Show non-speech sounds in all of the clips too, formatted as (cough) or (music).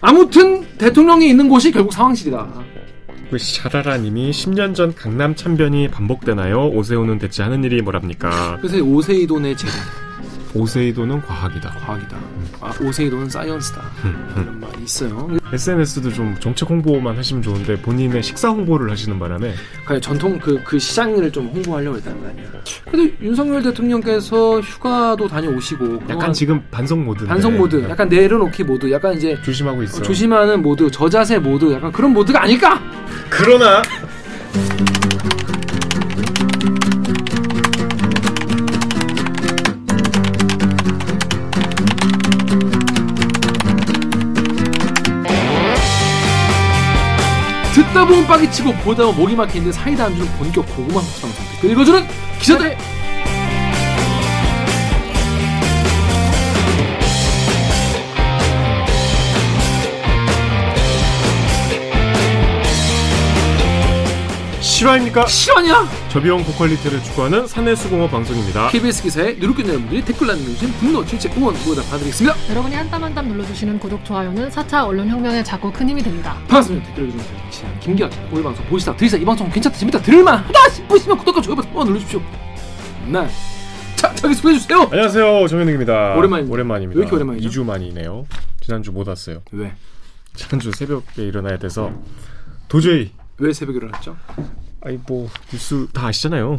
아무튼 대통령이 있는 곳이 결국 상황실이다. 그 샤라라님이 10년 전 강남 참변이 반복되나요? 오세훈은 대체 하는 일이 뭐랍니까? 그래서 오세이돈의 제자. 오세이도는 과학이다. 과학이다. 아, 오세이돈은 사이언스다. 이런 말이 있어요. SNS도 좀 정책 홍보만 하시면 좋은데 본인의 식사 홍보를 하시는 바람에 그냥 전통 그, 그 시장을 좀 홍보하려고 했다는 거 아니야. 그래도 윤석열 대통령께서 휴가도 다녀오시고. 약간 지금 반성 모드. 반성 모드, 약간 내려놓기 모드, 약간 이제 조심하고 있어. 어, 조심하는 모드, 저자세 모드, 약간 그런 모드가 아닐까? 그러나 보면 빡이 치고 보다 보면 목이 막히는데 사이다 안 주는 본격 고구마 방송 댓글 읽어주는 기자들 실화입니까? 실화냐? 저비용 고퀄리티를 추구하는 사내수공업 방송입니다. KBS 기사에 누르꾼 여러분들이 댓글 남겨주신 분노, 질책, 응원 모두 다 받아드리겠습니다 여러분이 한 땀 한 땀 눌러주시는 구독, 좋아요는 4차 언론혁명에 자꾸 큰 힘이 됩니다. 반갑습니다 댓글 읽어주는 기자 김기현 오늘 방송 보시다 들으시다 이 방송 괜찮다 재밌다 들을만하다 싶으시면 구독과 좋아요 버튼 눌러주십시오 네 자 자기 소개해주세요 안녕하세요 정현웅입니다. 오랜만입니다. 오랜만입니다. 왜 이렇게 오랜만이죠? 2주 만이네요. 지난주 못 왔어요. 왜? 지난주 새벽에 일어나야 돼서 도저히 왜 새벽에 일어났죠? 아니 뭐 뉴스 다 아시잖아요.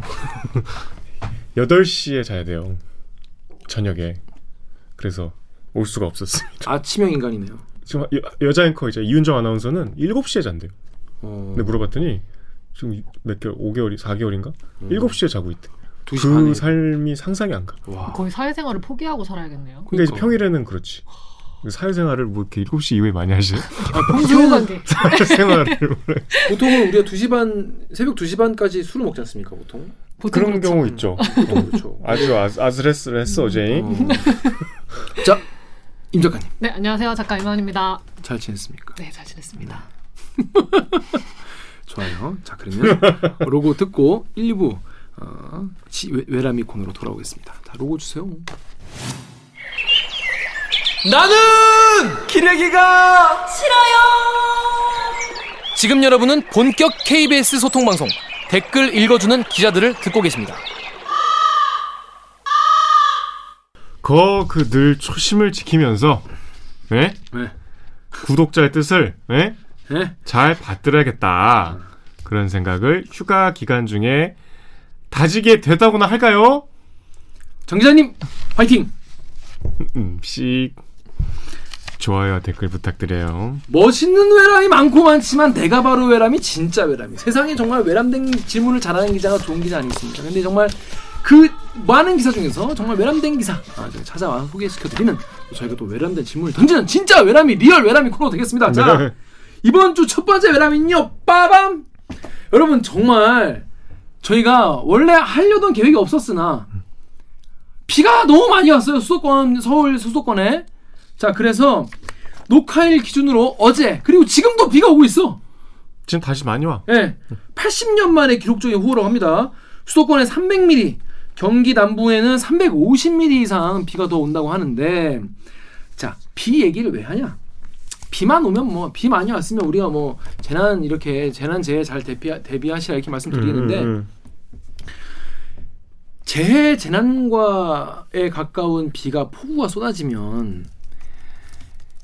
(laughs) 8시에 자야 돼요. 저녁에. 그래서 올 수가 없었습니다. 아침형 인간이네요 지금 여, 여자 앵커 이제 이윤정 아나운서는 7시에 잔대요. 어... 근데 물어봤더니 지금 몇 개월, 5개월이 4개월인가? 음. 7시에 자고 있대. 2시 그 반에 삶이 상상이 안 가. 와 거의 사회생활을 포기하고 살아야겠네요. 그러니까 이제 그러니까. 평일에는 그렇지. 사회생활을 뭐 이렇게 7시 이후에 많이 하시요 아, 평소에는. (laughs) 사회생활을 (laughs) 보통은 우리가 2시 반 새벽 2시 반까지 술을 먹지 않습니까 보통? 보통 그런 그렇죠. 경우 있죠. 보통 그렇죠. (laughs) 아주 아스, 아슬했어 어제. 어. 자, 임 작가님 네, 안녕하세요. 작가 이만입니다. 잘 지냈습니까? 네, 잘 지냈습니다. 좋아요. 자 그러면 로고 듣고 1, 2부 어, 지, 외, 외람이 코너로 돌아오겠습니다. 자 로고 주세요. 나는 기레기가 싫어요. 지금 여러분은 본격 KBS 소통 방송 댓글 읽어주는 기자들을 듣고 계십니다. 그늘 초심을 지키면서 네? 네. 구독자의 뜻을 네? 네? 잘 받들어야겠다. 그런 생각을 휴가 기간 중에 다지게 되다고나 할까요? 정 기자님 화이팅. 음, 씩 좋아요 댓글 부탁드려요. 멋있는 외람이 많고 많지만 내가 바로 외람이 진짜 외람이 세상에 정말 외람된 질문을 잘하는 기자가 좋은 기자 아니겠습니까? 근데 정말 그 많은 기사 중에서 정말 외람된 기사 아, 찾아와 소개시켜드리는 또 저희가 또 외람된 질문을 던지는 진짜 외람이 real 외람이 코너 되겠습니다. 자 네. 이번 주 첫 번째 외람은요 빠밤 여러분 정말 저희가 원래 하려던 계획이 없었으나 비가 너무 많이 왔어요 수도권 서울 수도권에 자 그래서 녹화일 기준으로 어제 그리고 지금도 비가 오고 있어. 지금 다시 많이 와. 예. 80년 만에 기록적인 호우라고 합니다. 수도권에 300mm 경기 남부에는 350mm 이상 비가 더 온다고 하는데 자 비 얘기를 왜 하냐? 비만 오면 뭐 비 많이 왔으면 우리가 뭐 재난 이렇게 재난 재해 잘 대비 대비하시라 이렇게 말씀드리는데 음, 음, 재해 재난과에 가까운 비가 폭우가 쏟아지면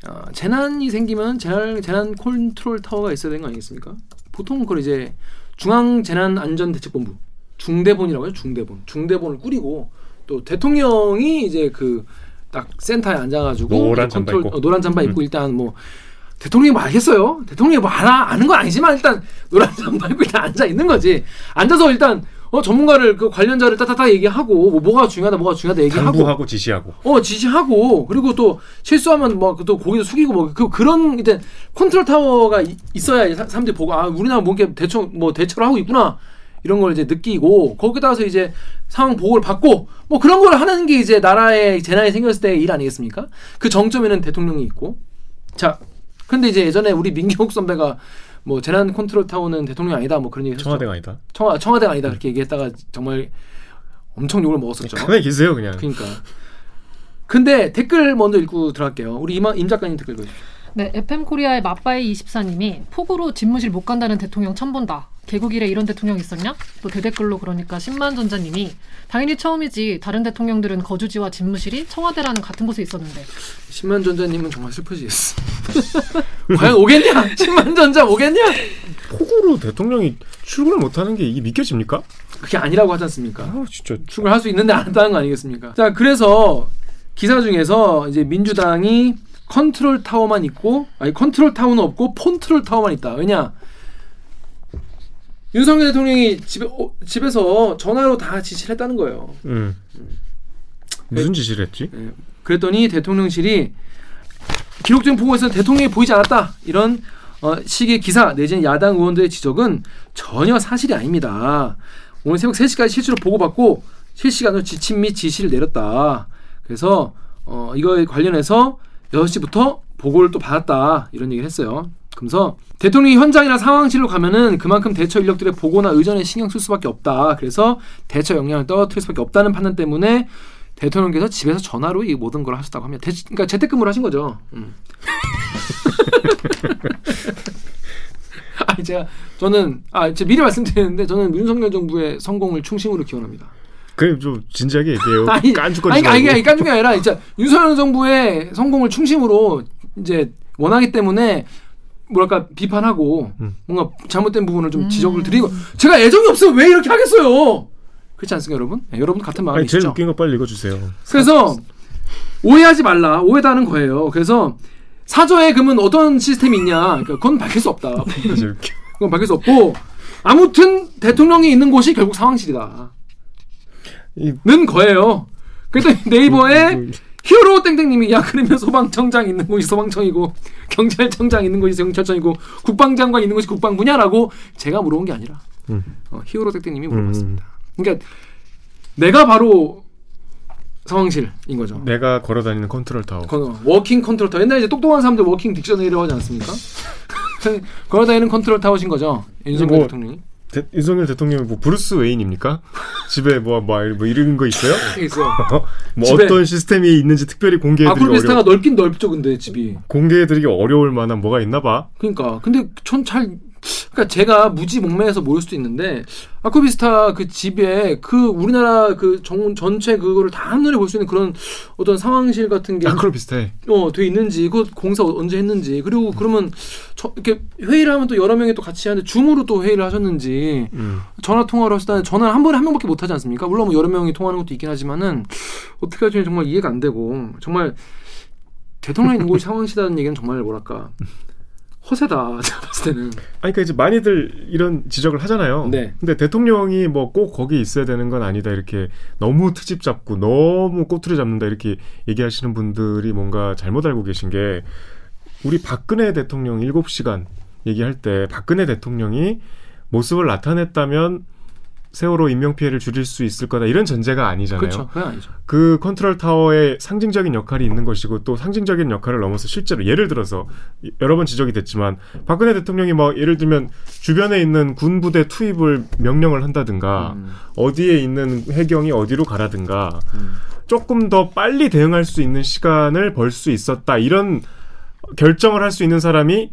어, 재난이 생기면 재난 재난 컨트롤 타워가 있어야 되는 거 아니겠습니까? 보통 그걸 이제 중앙 재난 안전 대책본부 중대본이라고 해요. 중대본 중대본을 꾸리고 또 대통령이 이제 그 딱 센터에 앉아가지고 노란 이제 잠바 컨트롤- 입고. 어, 노란 잠바 입고 음. 일단 뭐 대통령이 뭐 알겠어요. 대통령이 뭐 알아 아는 건 아니지만 일단 노란 (laughs) 잠바 입고 일단 앉아 있는 거지. 앉아서 일단 어 전문가를 그 관련자를 따따따 얘기하고 뭐 뭐가 중요하다 뭐가 중요하다 얘기하고 당부하고 지시하고. 어 지시하고 그리고 또 실수하면 뭐또 고개도 숙이고 뭐 그 그런 이제 컨트롤 타워가 이- 있어야 사- 사람들이 보고 아 우리나라 뭔가 대처 뭐 대처를 하고 있구나 이런 걸 이제 느끼고 거기다가서 이제 상황 보고를 받고 뭐 그런 걸 하는 게 이제 나라에 재난이 생겼을 때 일 아니겠습니까? 그 정점에는 대통령이 있고 자 근데 이제 예전에 우리 민경욱 선배가 뭐 재난 컨트롤 타워는 대통령이 아니다 뭐 그런 얘기 했죠. 청와대가 아니다. 청와 청와대가 아니다 그렇게 얘기했다가 정말 엄청 욕을 먹었었죠. 가만히 계세요 그냥. 그러니까. 근데 댓글 먼저 읽고 들어갈게요. 우리 이마, 임 작가님 댓글 읽어주십시오. 네, FM 코리아의 맞바이 24님이 폭우로 집무실 못 간다는 대통령 처음 본다. 개국 이래 이런 대통령 있었냐? 또 대댓글로 그러니까 10만 전자님이 당연히 처음이지. 다른 대통령들은 거주지와 집무실이 청와대라는 같은 곳에 있었는데. 10만 전자님은 정말 슬프시겠어. (laughs) 과연 오겠냐? 10만 전자 오겠냐? 폭우로 대통령이 출근을 못하는 게 이게 믿겨집니까? 그게 아니라고 하지 않습니까? 아 진짜 출근할 수 있는데 안 한다는 거 아니겠습니까? 자, 그래서 기사 중에서 이제 민주당이 컨트롤 타워만 있고 아니 컨트롤 타워는 없고 폰트롤 타워만 있다. 왜냐? 윤석열 대통령이 집에 어, 집에서 전화로 다 지시를 했다는 거예요. 음. 무슨 지시를 했지? 예. 그랬더니 대통령실이 기록적인 폭우에도 대통령이 보이지 않았다 이런 어, 식의 기사 내지는 야당 의원들의 지적은 전혀 사실이 아닙니다. 오늘 새벽 3시까지 실수로 보고받고 실시간으로 지침 및 지시를 내렸다. 그래서 어, 이거에 관련해서 6시부터 보고를 또 받았다 이런 얘기를 했어요. 그래서 대통령이 현장이나 상황실로 가면은 그만큼 대처 인력들의 보고나 의전에 신경 쓸 수밖에 없다. 그래서 대처 역량을 떨어뜨릴 수밖에 없다는 판단 때문에 대통령께서 집에서 전화로 이 모든 걸 하셨다고 합니다. 대, 그러니까 재택근무를 하신 거죠. 음. (laughs) 아니 제가 저는 아 제가 미리 말씀드리는데 저는 윤석열 정부의 성공을 충심으로 기원합니다. 그래 좀 진지하게 얘기해요. (laughs) 아니, 깐죽거리지 아니, 아니. 아니, 깐죽이 아니라 진짜 윤석열 정부의 성공을 충심으로 이제 원하기 때문에 뭐랄까 비판하고 음. 뭔가 잘못된 부분을 좀 음. 지적을 드리고 제가 애정이 없으면 왜 이렇게 하겠어요? 그렇지 않습니까, 여러분? 네, 여러분 같은 아니 마음이시죠? 제일 웃긴 거 빨리 읽어주세요. 그래서 오해하지 말라. 오해다는 거예요. 그래서 사저에 그러면 어떤 시스템이 있냐? 그러니까 그건 밝힐 수 없다. (laughs) 웃겨. 그건 밝힐 수 없고 아무튼 대통령이 있는 곳이 결국 상황실이다. 이- 는 거예요. 그랬더니 네이버에 히어로 땡땡님이 야 그러면 소방청장 있는 곳이 소방청이고 경찰청장 있는 곳이 경찰청이고 국방장관 있는 곳이 국방부냐라고 제가 물어본 게 아니라 음. 어, 히어로 땡땡님이 물어봤습니다. 그러니까 내가 바로 상황실인 거죠. 내가 걸어다니는 컨트롤 타워. 건- walking control tower. 옛날에 이제 똑똑한 사람들 walking dictionary라고 하지 않습니까? (laughs) 걸어다니는 컨트롤 타워신 거죠. 윤석열 뭐- 대통령이. 대, 윤석열 대통령이 뭐 브루스 웨인입니까? (laughs) 집에 뭐, 뭐, 뭐 이런 거 있어요? 있어요. (laughs) 뭐 집에- 어떤 시스템이 있는지 특별히 공개해드리기 아크로비스타가 어려 넓긴 넓죠, 근데 집이. 공개해드리기 어려울 만한 뭐가 있나 봐. 그러니까 근데 전 잘 그러니까 제가 무지몽매해서 모를 수도 있는데 아쿠비스타 그 집에 그 우리나라 그 정, 전체 그거를 다 한눈에 볼 수 있는 그런 어떤 상황실 같은 게 아크로 비슷해. 어, 돼 있는지, 그 공사 언제 했는지, 그리고 그러면 저, 이렇게 회의를 하면 또 여러 명이 또 같이 하는데 줌으로 또 회의를 하셨는지, 음. 전화 통화를 하시다는 전화를 한 번에 한 명밖에 못 하지 않습니까? 물론 뭐 여러 명이 통화하는 것도 있긴 하지만은 어떻게 할지 정말 이해가 안 되고 정말 대통령이 있는 곳이 상황시다는 얘기는 정말 뭐랄까 허세다 (laughs) 제가 봤을 때는 아니, 그러니까 이제 많이들 이런 지적을 하잖아요. 네. 근데 대통령이 뭐 꼭 거기 있어야 되는 건 아니다. 이렇게 너무 트집 잡고 너무 꼬투리 잡는다. 이렇게 얘기하시는 분들이 뭔가 잘못 알고 계신 게 우리 박근혜 대통령 7시간 얘기할 때 박근혜 대통령이 모습을 나타냈다면 세월호 인명 피해를 줄일 수 있을 거다. 이런 전제가 아니잖아요. 그렇죠 그건 아니죠 그 컨트롤 타워에 상징적인 역할이 있는 것이고 또 상징적인 역할을 넘어서 실제로 예를 들어서 여러 번 지적이 됐지만 박근혜 대통령이 뭐 예를 들면 주변에 있는 군 부대 투입을 명령을 한다든가 음, 어디에 있는 해경이 어디로 가라든가 음. 조금 더 빨리 대응할 수 있는 시간을 벌 수 있었다 이런 결정을 할 수 있는 사람이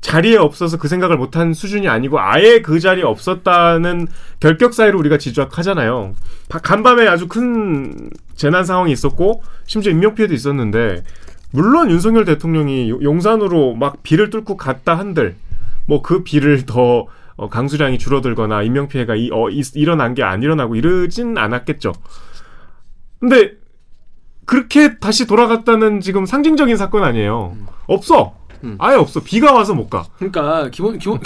자리에 없어서 그 생각을 못한 수준이 아니고 아예 그 자리에 없었다는 결격 사유를 우리가 지적하잖아요. 바- 간밤에 아주 큰 재난 상황이 있었고 심지어 인명 피해도 있었는데 물론 윤석열 대통령이 요- 용산으로 막 비를 뚫고 갔다 한들 뭐 그 비를 더 어, 강수량이 줄어들거나 인명 피해가 이, 어, 이- 일어난 게 안 일어나고 이러진 않았겠죠. 근데 그렇게 다시 돌아갔다는 지금 상징적인 사건 아니에요. 없어. 음. 아예 없어. 비가 와서 못 가. 그러니까 기본 기본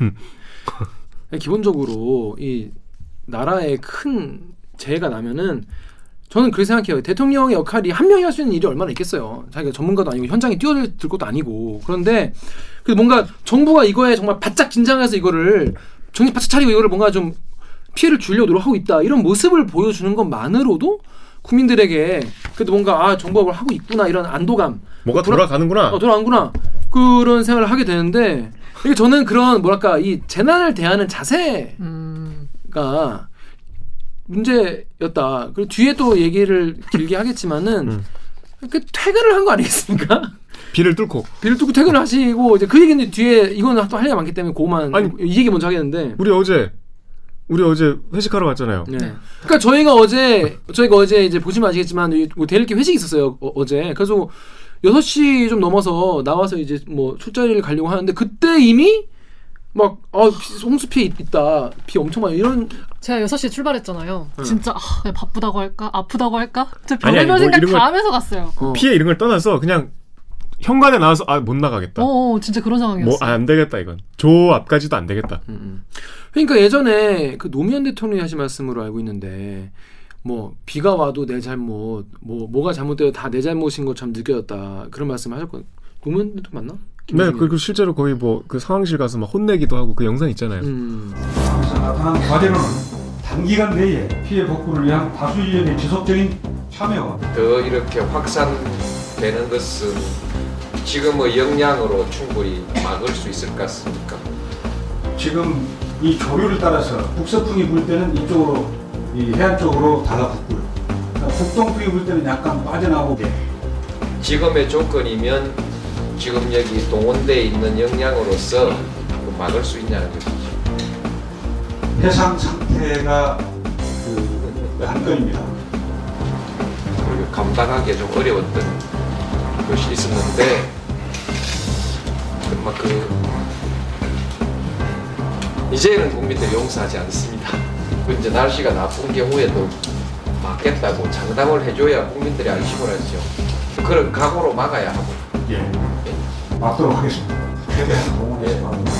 음. (laughs) 기본적으로 이 나라에 큰 재해가 나면은 저는 그렇게 생각해요. 대통령의 역할이 한 명이 할 수 있는 일이 얼마나 있겠어요. 자기가 전문가도 아니고 현장에 뛰어들 것도 아니고 그런데 그 뭔가 정부가 이거에 정말 바짝 긴장해서 이거를 정신 바짝 차리고 이거를 뭔가 좀 피해를 주려고 노력하고 있다 이런 모습을 보여주는 것만으로도 국민들에게 그래도 뭔가 아 정부가 뭘 하고 있구나 이런 안도감 뭐가 돌아- 돌아가는구나. 어, 돌아왔구나. 그런 생각을 하게 되는데, 이게 저는 그런, 뭐랄까, 이 재난을 대하는 자세가 음, 문제였다. 그리고 뒤에 또 얘기를 길게 하겠지만은, 음. 그 퇴근을 한 거 아니겠습니까? 비를 뚫고 비를 뚫고 퇴근하시고 이제 그 얘기는 뒤에 이거는 또할 얘기가 많기 때문에 그거만 아니, 이 얘기 먼저 하겠는데 우리 어제 우리 어제 회식하러 갔잖아요. 네. 그러니까 저희가 어제 저희가 어제 이제 보시면 아시겠지만 이- 뭐 대리기 회식이 있었어요. 어, 제 그래서 6시 좀 넘어서 나와서 이제 뭐 술자리를 가려고 하는데 그때 이미 막 아, 비- 홍수 피해 있- 있다. 비 엄청 많이 이런 제가 6시에 출발했잖아요. 응. 진짜 아, 바쁘다고 할까? 아프다고 할까? 아니, 별의별 뭐 생각 이런 다 걸- 하면서 갔어요. 어. 피해 이런 걸 떠나서 그냥 현관에 나와서 아 못 나가겠다. 어, 어, 진짜 그런 상황이었어. 뭐안 되겠다 이건. 조 앞까지도 안 되겠다. 음, 음. 그러니까 예전에 그 노무현 대통령이 하신 말씀으로 알고 있는데 뭐 비가 와도 내 잘못 뭐 뭐가 잘못되어 다내 잘못인 것처럼 느껴졌다 그런 말씀 하셨거든요. 노무현 대통령 맞나? 네. 그리고 실제로 거의 뭐 그 상황실 가서 막 혼내기도 하고 그 영상 있잖아요. 음. 나타난 과제로는 단기간 내에 피해 복구를 위한 다수 인력의 지속적인 참여와 더 이렇게 확산되는 것은 지금의 역량으로 충분히 막을 수 있을 것 같습니까? 지금 이 조류를 따라서 북서풍이 불 때는 이쪽으로 이 해안 쪽으로 달라붙고요. 그러니까 북동풍이 불 때는 약간 빠져나오게 지금의 조건이면 지금 여기 동원대에 있는 역량으로서 그 막을 수 있냐는 것이죠. 해상 상태가 그 한건입니다. 감당하기 좀 어려웠던 것이 있었는데 그만큼 이제는 국민들 용서하지 않습니다. 그 이제 날씨가 나쁜 경우에도 막겠다고 장담을 해줘야 국민들이 안심을 하죠. 그런 각오로 막아야 하고. 예. 막도록 하겠습니다. 막습니다.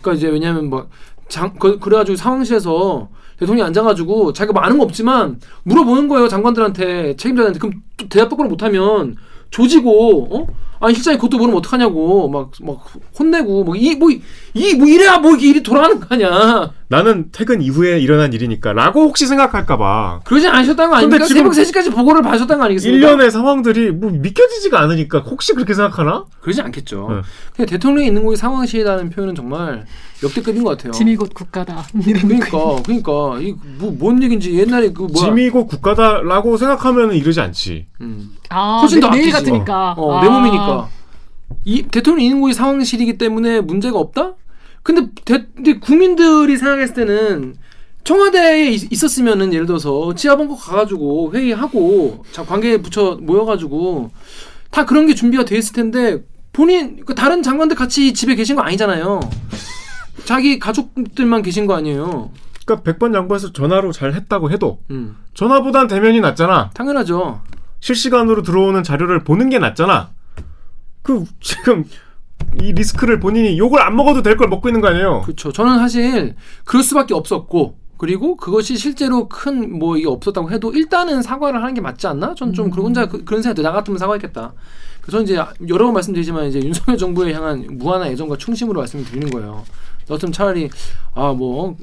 그러니까 이제 왜냐하면 뭐장 그 래가지고 상황실에서 대통령이 앉아가지고 자기가 뭐 아는 거 없지만 물어보는 거예요 장관들한테 책임자한테 그럼 또 대답 똑바로 못하면 조지고 어 아니 실장이 그것도 모르면 어떡하냐고 막 막 혼내고 뭐 이 뭐 이 뭐 이래야 뭐 이게 일이 돌아가는 거 아니야 나는 퇴근 이후에 일어난 일이니까라고 혹시 생각할까봐 그러지 않으셨다는 거 아닙니까 근데 지금 새벽 3시까지 보고를 봐셨다는 거 아니겠습니까 일련의 상황들이 뭐 믿겨지지가 않으니까 혹시 그렇게 생각하나? 그러지 않겠죠 네. 그냥 대통령이 있는 곳이 상황실이라는 표현은 정말 역대급인 것 같아요 짐이 곧 국가다. (laughs) 그러니까 그러니까 이뭐뭔 얘긴지 옛날에 그 뭐야 짐이고 국가다라고 생각하면 이러지 않지. 음. 아, 훨씬 더 내, 내일. 같으니까. 어, 아. 내 몸이니까. 이 대통령 있는 곳이 상황실이기 때문에 문제가 없다? 근데, 대, 근데 국민들이 생각했을 때는 청와대에 있, 있었으면은 예를 들어서 지하번거 가가지고 회의하고 자, 관계 부처 모여가지고 다 그런 게 준비가 돼 있을 텐데 본인 그 다른 장관들 같이 집에 계신 거 아니잖아요. 자기 가족들만 계신 거 아니에요. 그러니까 백번 양보해서 전화로 잘 했다고 해도 음, 전화보단 대면이 낫잖아. 당연하죠. 실시간으로 들어오는 자료를 보는 게 낫잖아. 그 (laughs) 지금 이 리스크를 본인이 욕을 안 먹어도 될 걸 먹고 있는 거 아니에요? 그렇죠. 저는 사실 그럴 수밖에 없었고 그리고 그것이 실제로 큰 뭐 이게 없었다고 해도 일단은 사과를 하는 게 맞지 않나? 전좀 그런 혼자 그, 런 생각도 나 같으면 사과했겠다. 그래서 이제 여러 번 말씀드리지만 이제 윤석열 정부에 향한 무한한 애정과 충심으로 말씀을 드리는 거예요. 너 같으면 차라리 아 뭐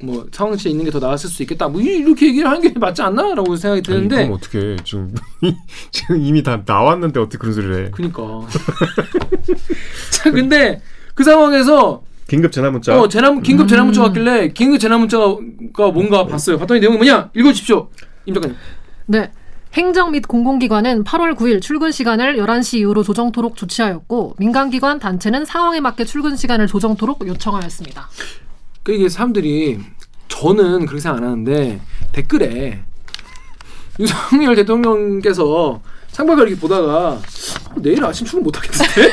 뭐 상황실에 있는 게 더 나았을 수 있겠다. 뭐 이- 이렇게 얘기를 하는 게 맞지 않나?라고 생각이 아니, 드는데 그럼 어떻게 지금 (laughs) 지금 이미 다 나왔는데 어떻게 그런 소리를 해? 그니까 (laughs) 자 근데 그 상황에서 긴급 전화 문자. 어, 재난 긴급 재난 문자가 왔길래 긴급 재난 문자가 뭔가 봤어요. 봤더니 내용이 뭐냐? 읽어 주십시오. 임 작가님. 네. 행정 및 공공기관은 8월 9일 출근 시간을 11시 이후로 조정토록 조치하였고 민간기관 단체는 상황에 맞게 출근 시간을 조정토록 요청하였습니다. 그 이게 사람들이 저는 그렇게 생각 안 하는데 댓글에 윤석열 대통령께서 창밖을 이렇게 보다가 어, 내일 아침 출근 못 하겠는데? (laughs)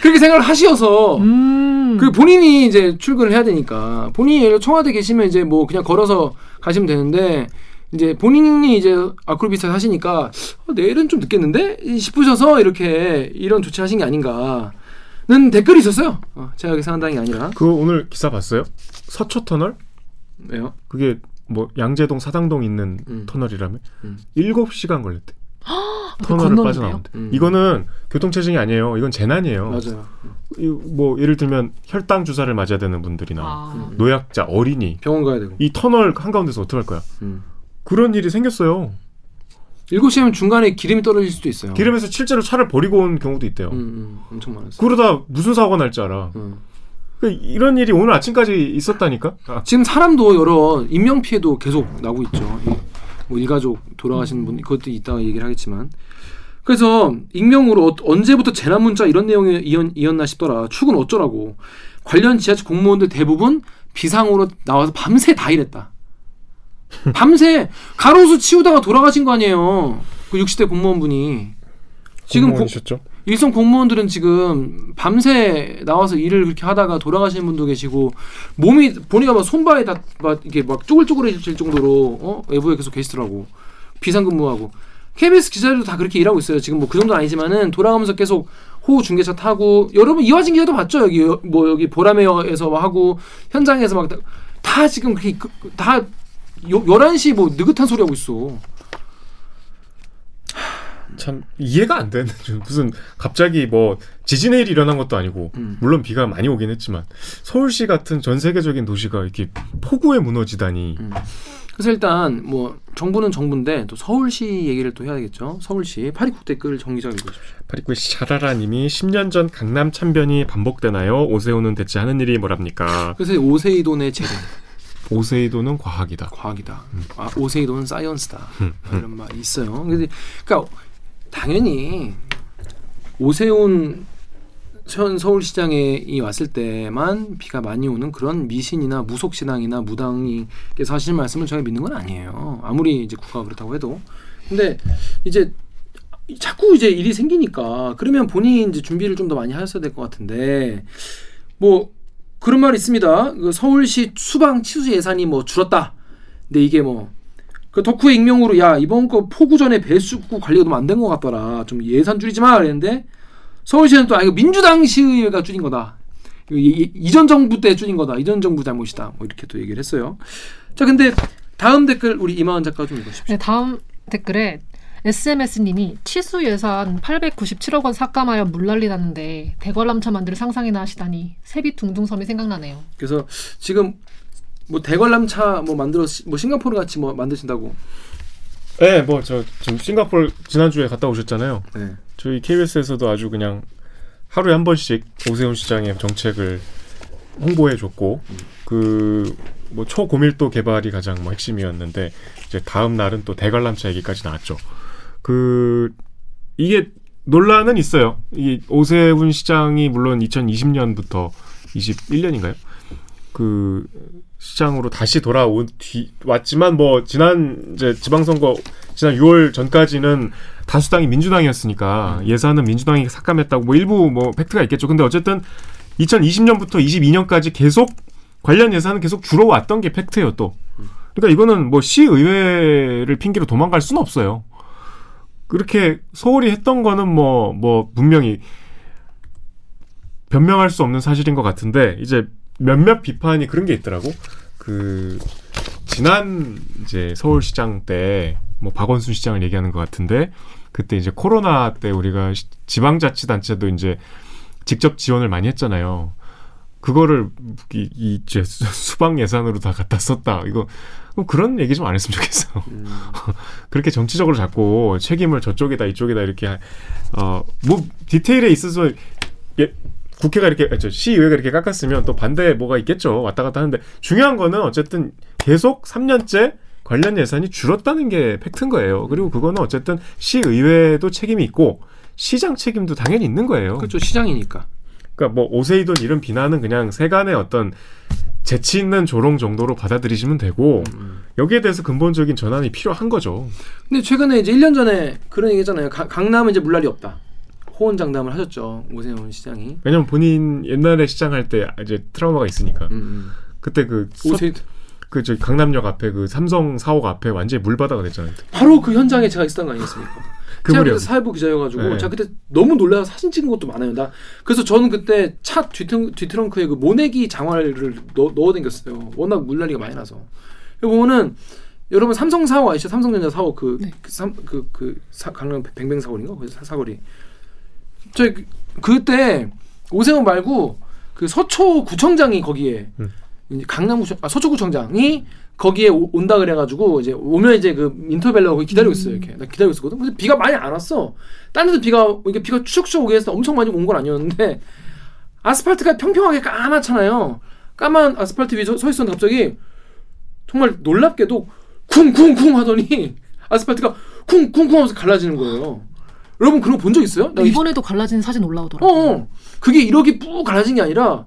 그렇게 생각을 하시어서 음. 그 본인이 이제 출근을 해야 되니까 본인이 청와대 계시면 이제 뭐 그냥 걸어서 가시면 되는데 이제 본인이 이제 아크로비스타 하시니까 어, 내일은 좀 늦겠는데 싶으셔서 이렇게 이런 조치하신 게 아닌가 는 댓글이 있었어요. 어, 제가 여기 상당히 아니라 그거 오늘 기사 봤어요? 서초 터널? 왜요? 그게 뭐 양재동 사당동 있는 음. 터널이라며? 음. 7시간 걸렸대. 그 터널을? 빠져나오는데. 음. 이거는 교통체증이 아니에요. 이건 재난이에요. 맞아요. 이, 뭐 예를 들면 혈당 주사를 맞아야 되는 분들이나 아. 노약자, 어린이 병원 가야 되고. 이 터널 한가운데서 어떡할 거야? 음. 그런 일이 생겼어요. 7시면 중간에 기름이 떨어질 수도 있어요. 기름에서 실제로 차를 버리고 온 경우도 있대요. 음, 음, 엄청 많았어요. 그러다 무슨 사고가 날 줄 알아. 음. 그 이런 일이 오늘 아침까지 있었다니까. 아, 지금 사람도 여러 인명 피해도 계속 나고 있죠. 이뭐 일가족 돌아가신 분 그것도 이따가 얘기를 하겠지만 그래서 익명으로 어- 언제부터 재난 문자 이런 내용이 이었, 이었나 싶더라. 축은 어쩌라고. 관련 지하철 공무원들 대부분 비상으로 나와서 밤새 다 일했다. 밤새 가로수 치우다가 돌아가신 거 아니에요. 그 60대 공무원분이. 지금 고-? 일선 공무원들은 지금 밤새 나와서 일을 그렇게 하다가 돌아가시는 분도 계시고 몸이 보니까 막 손발이 다 막 이게 막 쪼글쪼글해질 정도로 어? 외부에 계속 계시더라고 비상근무하고 KBS 기자들도 다 그렇게 일하고 있어요 지금 뭐 그 정도 는 아니지만은 돌아가면서 계속 호우 중계차 타고 여러분 이화진 기자도 봤죠 여기 여- 뭐 여기 보라매어에서 하고 현장에서 막 다 지금 그렇게 그- 그- 다 요, 11시 뭐 느긋한 소리 하고 있어 참 이해가 안 되는 좀 (laughs) 무슨 갑자기 뭐 지진의 일이 일어난 것도 아니고 음. 물론 비가 많이 오긴 했지만 서울시 같은 전 세계적인 도시가 이렇게 폭우에 무너지다니 음. 그래서 일단 뭐 정부는 정부인데 또 서울시 얘기를 또 해야 되겠죠. 서울시 파리국 댓글 정기적 읽어주십시오. 파리쿠의 샤라라님이 10년 전 강남 참변이 반복되나요? 오세훈은 대체 하는 일이 뭐랍니까? 그래서 오세이돈의 재래 오세이도는 과학이다. 과학이다. 아, 오세이돈은 사이언스다. 이런 말이 있어요. 근데 그러니까 당연히 오세훈 현 서울시장이 왔을 때만 비가 많이 오는 그런 미신이나 무속신앙이나 무당이께서 하시는 말씀을 저희가 믿는 건 아니에요. 아무리 이제 국가가 그렇다고 해도. 근데 이제 자꾸 이제 일이 생기니까 그러면 본인이 이제 준비를 좀 더 많이 하셨어야 될 것 같은데 뭐 그런 말이 있습니다. 그 서울시 수방 치수 예산이 뭐 줄었다. 근데 이게 뭐 그 덕후의 익명으로 야 이번 거 폭우 전에 배수구 관리가 너무 안 된 것 같더라. 좀 예산 줄이지 마 그랬는데 서울시는 또 아 이거 민주당 시의회가 줄인 거다. 이- 이- 이 전 정부 때 줄인 거다. 이전 정부 잘못이다. 뭐 이렇게 또 얘기를 했어요. 자 근데 다음 댓글 우리 이마은 작가 좀 읽어주십시오. 네, 다음 댓글에 SMS님이 치수 예산 897억 원 삭감하여 물난리 났는데 대관람차 만들 상상이나 하시다니 세비 둥둥섬이 생각나네요. 그래서 지금 뭐 대관람차 뭐 만들어 뭐 싱가포르 같이 뭐 만드신다고. 네, 뭐 저 지금 싱가포르 지난주에 갔다 오셨잖아요. 네. 저희 KBS에서도 아주 그냥 하루에 한 번씩 오세훈 시장의 정책을 홍보해 줬고 그뭐 초고밀도 개발이 가장 뭐 핵심이었는데 이제 다음 날은 또 대관람차 얘기까지 나왔죠. 그 이게 논란은 있어요. 이 오세훈 시장이 물론 2020년부터 21년인가요? 그 시장으로 다시 돌아온 뒤 왔지만 뭐 지난 이제 지방선거 지난 6월 전까지는 다수당이 민주당이었으니까 예산은 민주당이 삭감했다고 뭐 일부 뭐 팩트가 있겠죠. 근데 어쨌든 2020년부터 22년까지 계속 관련 예산은 계속 줄어왔던 게 팩트예요, 또. 그러니까 이거는 뭐 시의회를 핑계로 도망갈 수는 없어요. 그렇게 소홀히 했던 거는 뭐, 뭐, 분명히 변명할 수 없는 사실인 것 같은데, 이제 몇몇 비판이 그런 게 있더라고. 그, 지난 이제 서울시장 때, 뭐, 박원순 시장을 얘기하는 것 같은데, 그때 이제 코로나 때 우리가 시- 지방자치단체도 이제 직접 지원을 많이 했잖아요. 그거를 이, 이 수방 예산으로 다 갖다 썼다. 이거 그런 얘기 좀 안 했으면 좋겠어. 음. (laughs) 그렇게 정치적으로 자꾸 책임을 저쪽에다 이쪽에다 이렇게 어뭐 디테일에 있어서 예, 국회가 이렇게 아, 저 시의회가 이렇게 깎았으면 또 반대 뭐가 있겠죠. 왔다 갔다 하는데 중요한 거는 어쨌든 계속 3년째 관련 예산이 줄었다는 게 팩트인 거예요. 그리고 그거는 어쨌든 시의회도 책임이 있고 시장 책임도 당연히 있는 거예요. 그렇죠 시장이니까. 그러니까 뭐 오세이돈 이런 비난은 그냥 세간의 어떤 재치 있는 조롱 정도로 받아들이시면 되고 음. 여기에 대해서 근본적인 전환이 필요한 거죠. 근데 최근에 이제 1년 전에 그런 얘기잖아요. 가- 강남은 이제 물날이 없다. 호언장담을 하셨죠 오세훈 시장이. 왜냐면 본인 옛날에 시장할 때 이제 트라우마가 있으니까 음, 그때 그 오세 그저 강남역 앞에 그 삼성 사옥 앞에 완전히 물바다가 됐잖아요. 바로 그 현장에 제가 있었던 거 아니겠습니까? 그 제가 그때 사회부 기자여가지고 네. 제가 그때 너무 놀라서 사진 찍은 것도 많아요. 나 그래서 저는 그때 차 뒤트, 뒤트렁크에 그 모내기 장화를 넣, 넣어 댕겼어요. 워낙 물난리가 많이 나서. 여기 보면은 여러분 삼성 사옥 아시죠? 삼성전자 사옥 그, 네. 그, 삼, 그, 그 사, 강남 뱅뱅 사거리인가? 거기 사, 사거리. 저 그, 그때 오세훈 말고 그 서초 구청장이 거기에 음. 이제 강남구청 아 서초 구청장이 거기에 오- 온다 그래가지고 이제 오면 이제 그 인터벨로 거기 기다리고 있어요 이렇게 나 기다리고 있었거든. 근데 비가 많이 안 왔어. 딴 데도 비가 이게 비가 추적추적 오게 해서 엄청 많이 온 건 아니었는데 (laughs) 아스팔트가 평평하게 까맣잖아요. 까만 아스팔트 위에 서, 서 있었는데 갑자기 정말 놀랍게도 쿵쿵쿵 하더니 (laughs) 아스팔트가 쿵쿵쿵 하면서 갈라지는 거예요. 여러분 그런 거 본 적 있어요? 나 이- 이번에도 갈라진 사진 어, 올라오더라고요. 어. 그게 이렇게 뿌 갈라진 게 아니라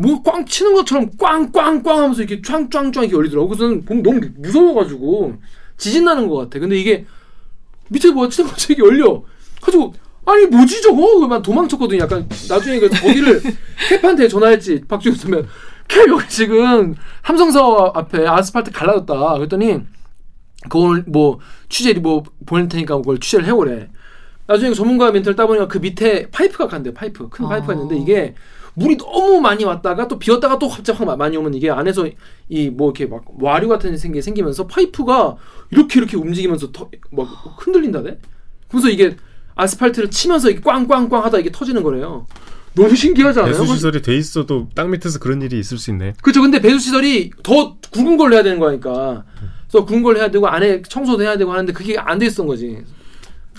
뭐꽝 치는 것처럼 꽝꽝꽝 하면서 이렇게 쫙쫙쫙 이렇게 열리더라고. 그래서 보면 너무 무서워가지고 지진 나는 것 같아. 근데 이게 밑에 뭐 치는 것처럼 이렇게 열려. 가지고 아니 뭐지 저거? 막 도망쳤거든요. 약간 나중에 그 거기를 (laughs) 캡한테 전화했지. 박주현 선배. 캡 여기 지금 삼성서 앞에 아스팔트 갈라졌다. 그랬더니 그걸 뭐 취재 뭐 보낼 테니까 그걸 취재를 해오래. 나중에 전문가 멘트를 따보니까 그 밑에 파이프가 간대 파이프 큰 파이프가 아. 있는데 이게 물이 너무 많이 왔다가 또 비었다가 또 갑자기 확 많이 오면 이게 안에서 이 뭐 이렇게 막 와류 같은 게 생기면서 파이프가 이렇게 이렇게 움직이면서 터, 막 흔들린다네. 그래서 이게 아스팔트를 치면서 이게 꽝꽝꽝 하다 이게 터지는 거래요. 너무 신기하지 않아요? 배수 시설이 돼 있어도 땅 밑에서 그런 일이 있을 수 있네. 그렇죠. 근데 배수 시설이 더 굵은 걸로 해야 되는 거니까. 그래서 굵은 걸 해야 되고 안에 청소도 해야 되고 하는데 그게 안 돼 있었던 거지.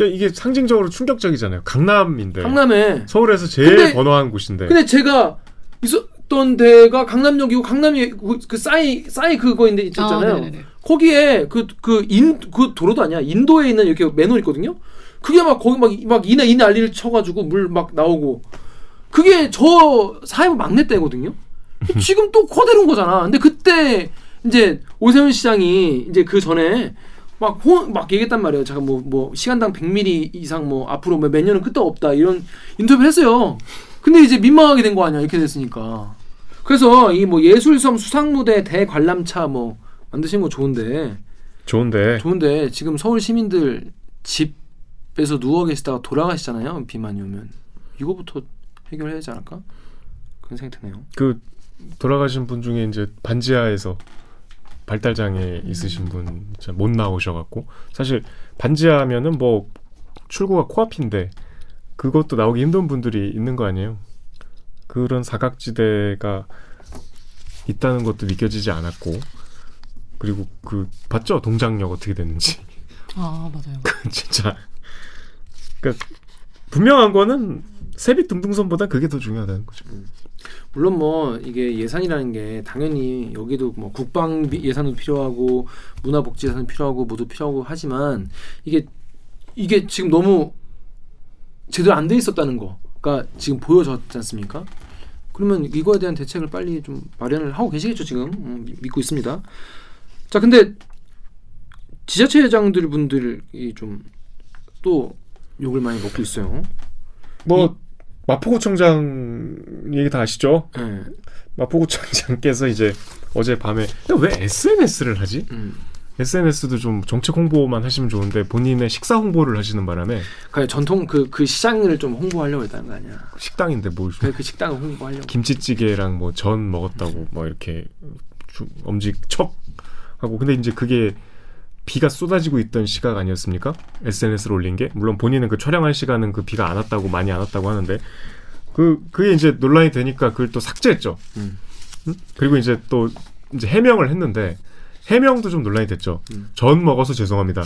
이게 상징적으로 충격적이잖아요. 강남인데 강남에. 서울에서 제일 근데- 번화한 곳인데 근데 제가 있었던 데가 강남역이고 강남이 그, 그 싸이 싸이 그거인데 있었잖아요. 아. 거기에 그 그인그 도로도 아니야. 인도에 있는 이렇게 맨홀 있거든요. 그게 막 거기 막 막 이나 이 난리를 쳐가지고 물 막 나오고 그게 저 사회부 막내 때거든요. (laughs) 지금 또 커대는 거잖아. 근데 그때 이제 오세훈 시장이 이제 그 전에 막, 호, 막 얘기했단 말이에요. 제가 뭐, 뭐, 시간당 100mm 이상 뭐, 앞으로 뭐몇 년은 끝도 없다. 이런 인터뷰를 했어요. 근데 이제 민망하게 된 거 아니야. 이렇게 됐으니까. 그래서 이 뭐 예술섬 수상무대 대관람차 뭐, 만드시는 거 좋은데, 좋은데 좋은데, 지금 서울 시민들 집에서 누워 계시다가 돌아가시잖아요. 비 많이 오면. 이거부터 해결해야 되지 않을까? 그런 생각이 드네요. 그 돌아가신 분 중에 이제 반지하에서 발달 장애 있으신 분 못 나오셔갖고 사실 반지하면은 뭐 출구가 코앞인데 그것도 나오기 힘든 분들이 있는 거 아니에요? 그런 사각지대가 있다는 것도 믿겨지지 않았고 그리고 그 봤죠 동작역 어떻게 됐는지 아 맞아요. (laughs) 진짜 그러니까 분명한 거는 세빛 등등선보다 그게 더 중요하다는 거죠. 물론 뭐 이게 예산이라는 게 당연히 여기도 뭐 국방 비- 예산도 필요하고 문화복지 예산도 필요하고 모두 필요하고 하지만 이게 이게 지금 너무 제대로 안 돼 있었다는 거가 지금 보여졌지 않습니까? 그러면 이거에 대한 대책을 빨리 좀 마련을 하고 계시겠죠 지금 음, 미- 믿고 있습니다. 자 근데 지자체장들 분들이 좀 또 욕을 많이 먹고 있어요. 뭐 마포구청장 얘기 다 아시죠? 예. 마포구청장께서 이제 어제 밤에 왜 SNS를 하지? 음. SNS도 좀 정책 홍보만 하시면 좋은데 본인의 식사 홍보를 하시는 바람에 그 전통 그 그 시장을 좀 홍보하려고 했다는 거 아니야? 식당인데 뭘 그, 그 식당을 홍보하려고. 김치찌개랑 뭐 전 먹었다고 뭐 이렇게 주- 엄지 척 하고 근데 이제 그게 비가 쏟아지고 있던 시각 아니었습니까? SNS를 올린 게 물론 본인은 그 촬영할 시간은 그 비가 안 왔다고 많이 안 왔다고 하는데 그 그게 이제 논란이 되니까 그걸 또 삭제했죠. 음. 음? 그리고 이제 또 이제 해명을 했는데 해명도 좀 논란이 됐죠. 음. 전 먹어서 죄송합니다.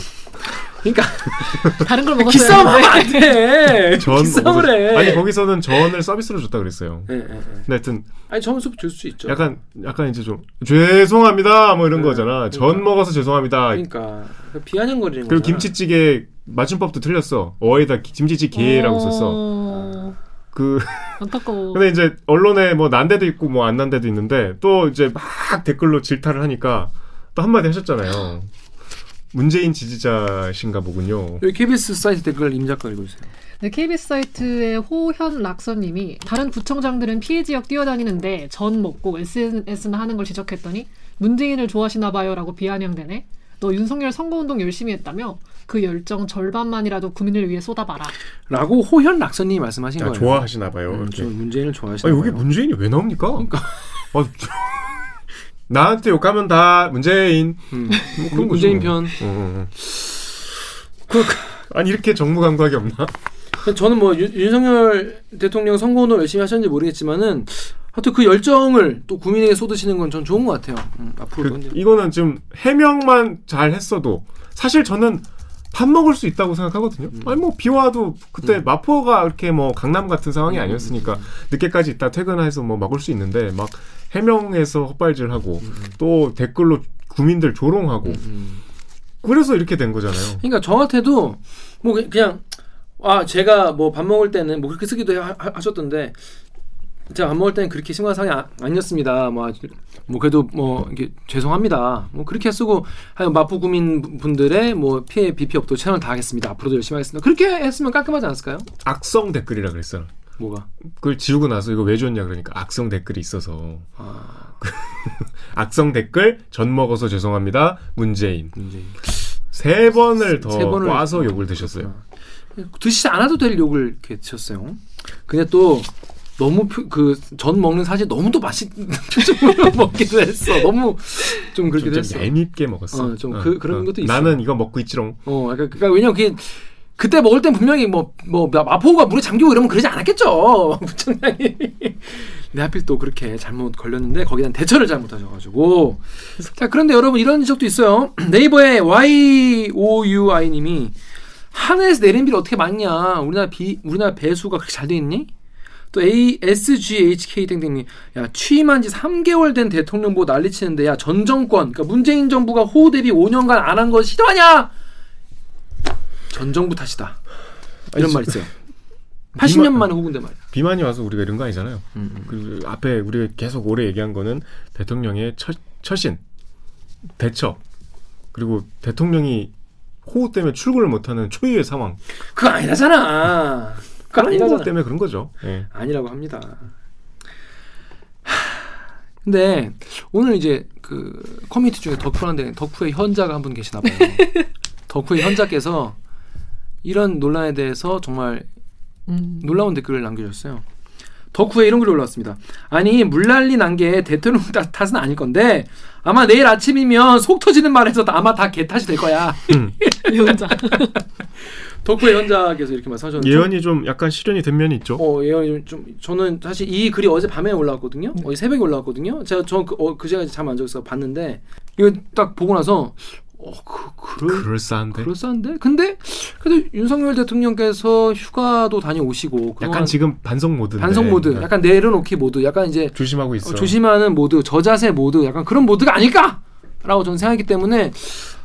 그러니까 (laughs) 다른 걸 먹었어야 기싸움 하면 했는데. 안 돼. 전 기싸움을 해. 아니 거기서는 전을 서비스로 줬다 그랬어요. 예, 예, 예. 근데 하여튼 아니 점수 줄수 있죠. 약간 약간 이제 좀 죄송합니다 뭐 이런 네, 거잖아. 전 그러니까. 먹어서 죄송합니다. 그러니까 그 비아냥거리는 그리고 거잖아. 김치찌개 맞춤법도 틀렸어. 어에다 기- 김치찌개라고 썼어. 어, 그 안타까워. 근데 이제 언론에 뭐 난 데도 있고 뭐 안 난 데도 있는데 또 이제 막 댓글로 질타를 하니까 또 한마디 하셨잖아요. 문재인 지지자신가 보군요. 여기 KBS 사이트 댓글 임 작가 읽어주세요. 네, KBS 사이트의 호현 락서님이 다른 구청장들은 피해 지역 뛰어다니는데 전 먹고 SNS나 하는 걸 지적했더니 문재인을 좋아하시나 봐요라고 비아냥대네. 너 윤석열 선거운동 열심히 했다며 그 열정 절반만이라도 국민을 위해 쏟아봐라. 라고 호현 락선님이 말씀하신 아, 거예요. 좋아하시나 봐요. 음, 문재인을 좋아하시나 아니 여기 봐요. 문재인이 왜 나옵니까? 아, 저- 나한테 욕하면 다 문재인. 음, 뭐 그런 문재인 뭐. 편. 어. 그, 아니 이렇게 정무 감각이 없나? 저는 뭐 윤, 윤석열 대통령 선거 운동 열심히 하셨는지 모르겠지만은 하여튼 그 열정을 또 국민에게 쏟으시는 건 전 좋은 것 같아요. 음, 앞으로도. 그, 이거는 지금 해명만 잘 했어도 사실 저는 밥 먹을 수 있다고 생각하거든요. 음. 아니 뭐 비와도 그때 마포가 이렇게 뭐 강남 같은 상황이 음, 아니었으니까 늦게까지 있다 퇴근해서 뭐 먹을 수 있는데 막 해명해서 헛발질하고 또 댓글로 국민들 조롱하고 음, 그래서 이렇게 된 거잖아요. 그러니까 저한테도 뭐 그- 그냥 아 제가 뭐 밥 먹을 때는 뭐 그렇게 쓰기도 하, 하- 하셨던데 제가 밥 먹을 때는 그렇게 심각한 상황이 아, 아니었습니다. 뭐, 뭐 그래도 뭐 이게 죄송합니다. 뭐 그렇게 쓰고 하여 마포 구민 분들의 뭐 피해 비피 없도록 최선을 다하겠습니다. 앞으로도 열심히 하겠습니다. 그렇게 했으면 깔끔하지 않았을까요? 악성 댓글이라 그랬어요. 뭐가? 그걸 지우고 나서 이거 왜 줬냐 그러니까 악성 댓글이 있어서 아, (laughs) 악성 댓글 전 먹어서 죄송합니다 문재인 문제. 세 번을 더 세 번을- 꽈서 욕을 드셨어요. 드시지 않아도 될 욕을 이렇게 드셨어요. 근데 또 너무 그 전 먹는 사실 너무 또 맛있는 (laughs) 표정으로 먹기도 했어. 너무 좀 그렇기도 좀, 했어. 좀 얄밉게 먹었어. 어, 좀 그- 그런 것도 있어. 나는 이거 먹고 있지롱. 어, 그러니까, 그러니까 왜냐면 그게 그때 먹을 땐 분명히 뭐, 뭐, 마포가 물에 잠기고 이러면 그러지 않았겠죠. (laughs) 부총장이. 내 하필 또 그렇게 잘못 걸렸는데 거기다 대처를 잘못하셔가지고. 자, 그런데 여러분 이런 적도 있어요. (clears throat) 네이버에 YOUI님이 하늘에서 내린 비를 어떻게 막냐. 우리나라 비, 우리나라 배수가 그렇게 잘 돼 있니? 또 ASGHK 땡땡님, 야 취임한 지 3개월 된 대통령 보고 난리치는데 야 전 정권, 그러니까 문재인 정부가 호우 대비 5년간 안 한 거 싫어하냐? 전 정부 탓이다. 이런 아니, 말 있어요. (laughs) 80년 비만- 만에 호군데 말이야. 비만이 와서 우리가 이런 거 아니잖아요. 음, 그리고 앞에 우리가 계속 오래 얘기한 거는 대통령의 처, 처신, 대처, 그리고 대통령이 호우 때문에 출근을 못하는 초유의 상황. 그거 아니라잖아. 그거 그런 거 아니라잖아. 때문에 그런 거죠. 예. 아니라고 합니다. 하, 근데 오늘 이제 그 커뮤니티 중에 더쿠란 데 더쿠의 현자가 한 분 계시나 봐요. (laughs) 더쿠의 현자께서 이런 논란에 대해서 정말 음. 놀라운 댓글을 남겨주셨어요. 더쿠에 이런 글이 올라왔습니다. 아니 물난리 난 게 대통령 탓- 탓은 아닐 건데 아마 내일 아침이면 속 터지는 말에서 아마 다 걔 탓이 될 거야. (laughs) 이 현자. (laughs) 더쿠의 현자께서 이렇게 말씀하셨는데 예언이 좀 약간 실현이 된 면이 있죠. 어, 예언이 좀 저는 사실 이 글이 어제 밤에 올라왔거든요. 네. 어제 새벽에 올라왔거든요. 제가 저그 어, 그 시간에 잠안 자서 봤는데 이거 딱 보고 나서 어, 그 그럴 그럴싸한데. 그럴싸한데? 근데 그래도 윤석열 대통령께서 휴가도 다녀오시고 약간 지금 반성 모드인데. 반성 모드, 네. 약간 내려놓기 모드, 약간 이제 조심하고 있어. 어, 조심하는 모드, 저자세 모드, 약간 그런 모드가 아닐까 라고 저는 생각하기 때문에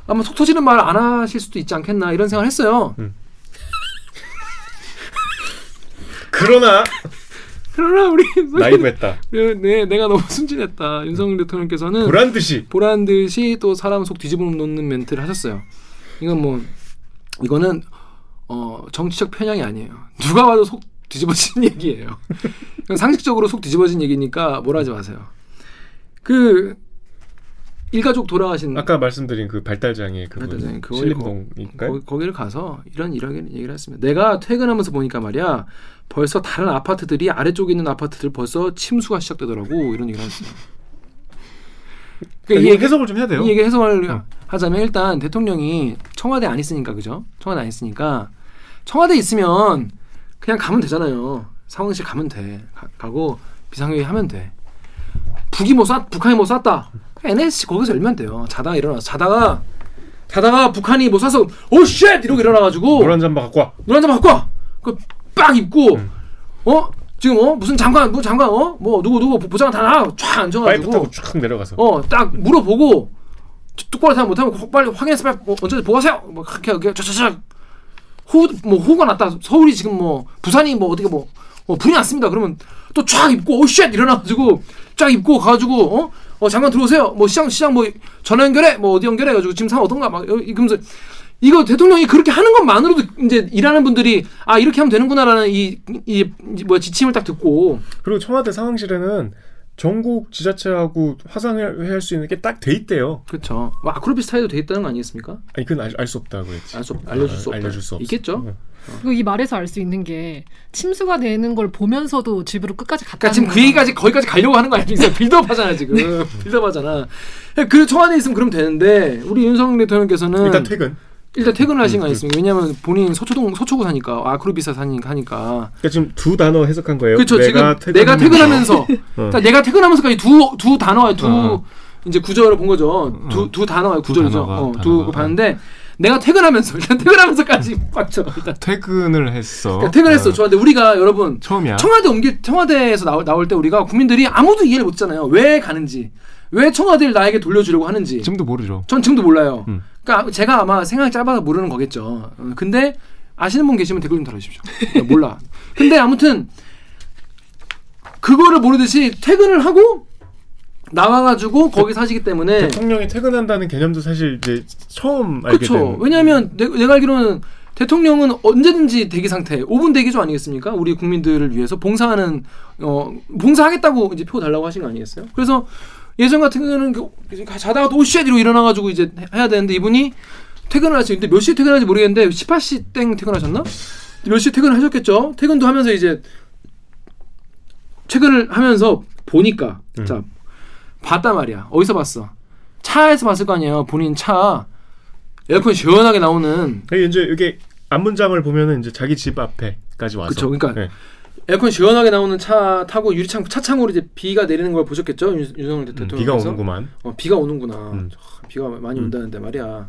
아마 속 터지는 말 안 하실 수도 있지 않겠나 이런 생각을 했어요. 그러나 그러나 우리 나이브했다. 네, 내가 너무 순진했다. 윤석열 대통령께서는 보란 듯이 보란 듯이 또 사람 속 뒤집어 놓는 멘트를 하셨어요. 이건 뭐 이거는 어, 정치적 편향이 아니에요. 누가 봐도 속 뒤집어진 (laughs) 얘기예요. 상식적으로 속 뒤집어진 얘기니까 뭐라 하지 마세요. 그 일가족 돌아가신 아까 말씀드린 그 발달장애 그분? 거기, 거기를 가서 이런 이런 얘기를 했습니다. 내가 퇴근하면서 보니까 말이야 벌써 다른 아파트들이 아래쪽에 있는 아파트들 벌써 침수가 시작되더라고 이런 얘기를 했어요. (laughs) 그러니까 이 얘기- 해석을 좀 해야 돼요. 이 얘기 해석을 어. 하자면 일단 대통령이 청와대 안 있으니까 그죠? 청와대 안 있으니까 청와대 있으면 그냥 가면 되잖아요. 상황실 가면 돼. 가, 고 비상회의 하면 돼. 북이 뭐 쐈, 북한이 뭐 쐈다. NSC 거기서 열면 돼요. 자다가 일어나서 자다가 자다가 북한이 뭐 쏴서 오쉣 이러고 일어나가지고 노란 잠바 갖고 와. 노란 잠바 갖고 와. 그 빡 입고 어 지금 어 무슨 장관 뭐 장관 어 뭐 누구 누구 보좌관 다 나와 쫙 파이프 앉아가지고 타고 쭉 내려가서. 어, 딱 물어보고 똑바로 생각 못하면 꼭 빨리 확인해서 빨리 뭐 언제 보고하세요. 뭐 그렇게 이렇게 저저저 호뭐 호가 났다. 서울이 지금 뭐 부산이 뭐 어떻게 뭐 어, 불이 났습니다. 그러면 또 쫙 입고 오쉣 일어나가지고 쫙 입고 가가지고 어? 어 잠깐 들어오세요. 뭐 시장 시장 뭐 전화 연결해 뭐 어디 연결해 가지고 지금 상황 어떤가 막 이러면서 이거 대통령이 그렇게 하는 것만으로도 이제 일하는 분들이 아 이렇게 하면 되는구나라는 이, 이, 이 뭐야 지침을 딱 듣고 그리고 청와대 상황실에는 전국 지자체하고 화상회의 할 수 있는 게 딱 돼 있대요. 그렇죠. 뭐 아크로비 스타일도 돼 있다는 거 아니겠습니까? 아니 그건 알 수 없다고 했지. 알수 없, 알려줄 수 아, 없다. 알려줄 수 없어. 있겠죠. 응. 그리고 이 말에서 알 수 있는 게 침수가 되는 걸 보면서도 집으로 끝까지 갔다. 그러니까 지금 그 얘기까지 거기까지 가려고 하는 거 아니야? 빌드업하잖아 지금. 빌드업하잖아. 그 청와대 에 있으면 그럼 되는데 우리 윤석열 대통령께서는 일단 퇴근. 일단 퇴근을 하신 거 음, 아니겠습니까? 왜냐하면 본인 서초동 서초구 사니까 아크로비사 사니까 하니까. 그러니까 지금 두 단어 해석한 거예요. 그렇죠. 지금 퇴근하면서. 내가 퇴근하면서 어. 내가 퇴근하면서까지 두 두 단어에 두 어. 이제 구절을 본 거죠. 두두 단어의 두 구절이죠. 단어가, 어, 두 단어가. 거 봤는데 내가 퇴근하면서 일단 퇴근하면서까지 (laughs) 빡쳐. 일단 퇴근을 했어. 그러니까 퇴근했어. 어. 좋았는데 우리가 여러분 처음이야. 청와대 옮길 청와대에서 나올, 나올 때 우리가 국민들이 아무도 이해를 못했잖아요. 왜 가는지, 왜 청와대를 나에게 돌려주려고 하는지. 지금도 모르죠. 전 지금도 몰라요. 음. 그러니까 제가 아마 생각이 짧아서 모르는 거겠죠. 어, 근데 아시는 분 계시면 댓글 좀 달아주십시오. 나 몰라. (laughs) 근데 아무튼 그거를 모르듯이 퇴근을 하고 나와가지고 거기 사시기 때문에 대통령이 퇴근한다는 개념도 사실 이제 처음 알게 그렇죠. 된. 왜냐하면 내, 내가 알기로는 대통령은 언제든지 대기 상태, 5분 대기조 아니겠습니까? 우리 국민들을 위해서 봉사하는 어 봉사하겠다고 이제 표 달라고 하신 거 아니겠어요? 그래서 예전 같은 경우는 그- 자다가 또 오쉣 이러고 일어나가지고 이제 해야 되는데 이분이 퇴근을 하시. 근데 몇 시에 퇴근하는지 모르겠는데 18시 땡 퇴근하셨나? 몇 시에 퇴근을 하셨겠죠? 퇴근도 하면서 이제 퇴근을 하면서 보니까 음. 자 봤단 말이야. 어디서 봤어? 차에서 봤을 거 아니에요. 본인 차 에어컨 시원하게 나오는 이게 이제 이게 앞문장을 보면은 이제 자기 집 앞에까지 와서. 그쵸, 그러니까 네. 에어컨 시원하게 나오는 차 타고 유리창 차창으로 이제 비가 내리는 걸 보셨겠죠? 윤, 윤석열 음, 대통령 비가 오는구만. 어, 비가 오는구나. 음. 참, 비가 많이 음. 온다는데 말이야.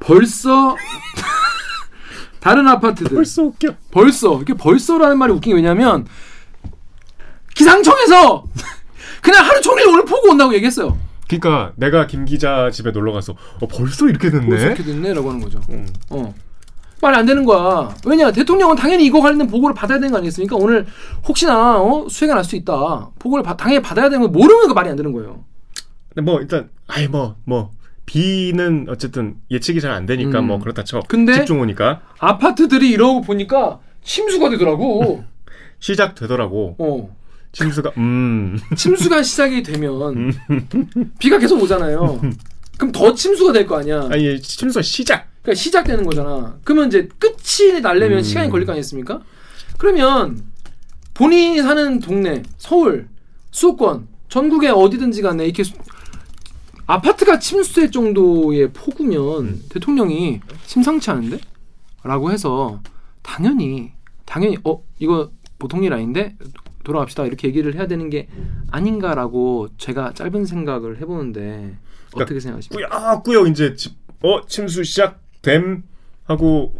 벌써 (laughs) 다른 아파트들 벌써 웃겨. 벌써 이게 벌써라는 말이 웃긴 게 왜냐면 기상청에서 그냥 하루 종일 오늘 폭우 온다고 얘기했어요. 그러니까 내가 김 기자 집에 놀러 가서 어, 벌써 이렇게 됐네. 벌써 이렇게 됐네라고 하는 거죠. 음. 어. 말이 안 되는 거야. 왜냐 대통령은 당연히 이거 관련된 보고를 받아야 되는 거 아니겠습니까? 오늘 혹시나 어? 수혜가 날 수 있다. 보고를 바- 당연히 받아야 되는 거 모르면 그 말이 안 되는 거예요. 근데 뭐 일단 아이 뭐뭐 비는 어쨌든 예측이 잘 안 되니까 음. 뭐 그렇다 쳐. 근데 집중 오니까 아파트들이 이러고 보니까 침수가 되더라고. (laughs) 시작되더라고. 어. 침수가 음. (laughs) 침수가 시작이 되면 비가 계속 오잖아요. (laughs) 그럼 더 침수가 될 거 아니야. 아니 예, 침수가 시작. 그러니까 시작되는 거잖아. 그러면 이제 끝이 날려면 음. 시간이 걸릴 거 아니겠습니까? 그러면 본인이 사는 동네, 서울, 수도권, 전국에 어디든지 간에 이렇게 수- 아파트가 침수될 정도의 폭우면 음. 대통령이 심상치 않은데? 라고 해서 당연히 당연히 어 이거 보통 일 아닌데 돌아갑시다 이렇게 얘기를 해야 되는 게 아닌가라고 제가 짧은 생각을 해보는데 어떻게 생각하십니까? 꾸역꾸역 이제 집, 어 침수 시작 됨 하고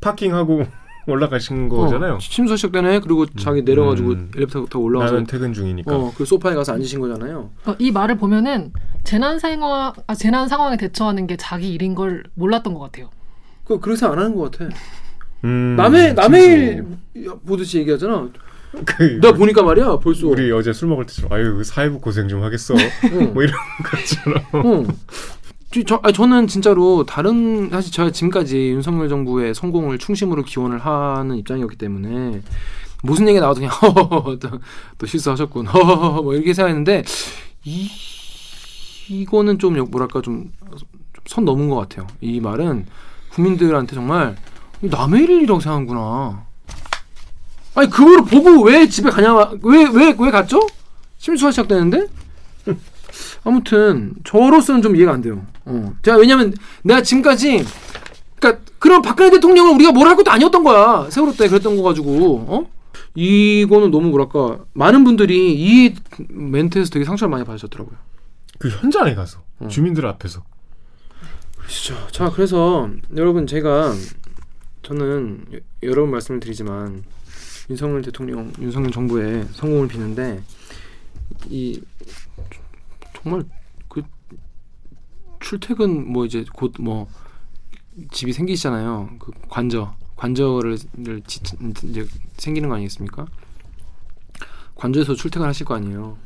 파킹하고 (laughs) 올라가신 거잖아요. 어, 침수 시작되네. 그리고 자기 내려가지고 음. 엘리베이터 타고 올라가서 나는 퇴근 중이니까. 어, 그 소파에 가서 앉으신 거잖아요. 어, 이 말을 보면은 재난 상황 아, 재난 상황에 대처하는 게 자기 일인 걸 몰랐던 것 같아요. 그 그래서 안 하는 것 같아. 음, 남의 남의. 일 보듯이 얘기하잖아. 그, 내가 보니까 말이야 벌써. 우리 어제 술 먹을 때처럼 아유 사회부 고생 좀 하겠어. 응. 뭐 이런 (laughs) 것처럼. 응. 저, 저, 아니, 저는 진짜로 다른 사실 제가 지금까지 윤석열 정부의 성공을 충심으로 기원을 하는 입장이었기 때문에 무슨 얘기 나와도 그냥 (laughs) 허허허 또, 또 실수하셨군 허허허 뭐 이렇게 생각했는데 이 이거는 좀 뭐랄까 좀 선 넘은 것 같아요. 이 말은 국민들한테 정말 남의 일이라고 생각하는구나. 아니 그거를 보고 왜 집에 가냐 왜왜 왜 갔죠? 심수가 시작되는데 아무튼 저로서는 좀 이해가 안 돼요. 어. 제가 왜냐면 내가 지금까지 그러니까 그런 박근혜 대통령을 우리가 뭘 할 것도 아니었던 거야. 세월호 때 그랬던 거 가지고 어? 이거는 너무 뭐랄까 많은 분들이 이 멘트에서 되게 상처를 많이 받으셨더라고요. 그 현장에 가서 어. 주민들 앞에서 그렇죠. 자, 그래서 여러분 제가 저는 여- 여러 번 말씀을 드리지만 윤석열 대통령, 윤석열 정부의 성공을 비는데 이 정말 그 출퇴근 뭐 이제 곧 뭐 집이 생기시잖아요. 그 관저, 관저를 지- 이제 생기는 거 아니겠습니까? 관저에서 출퇴근하실 거 아니에요.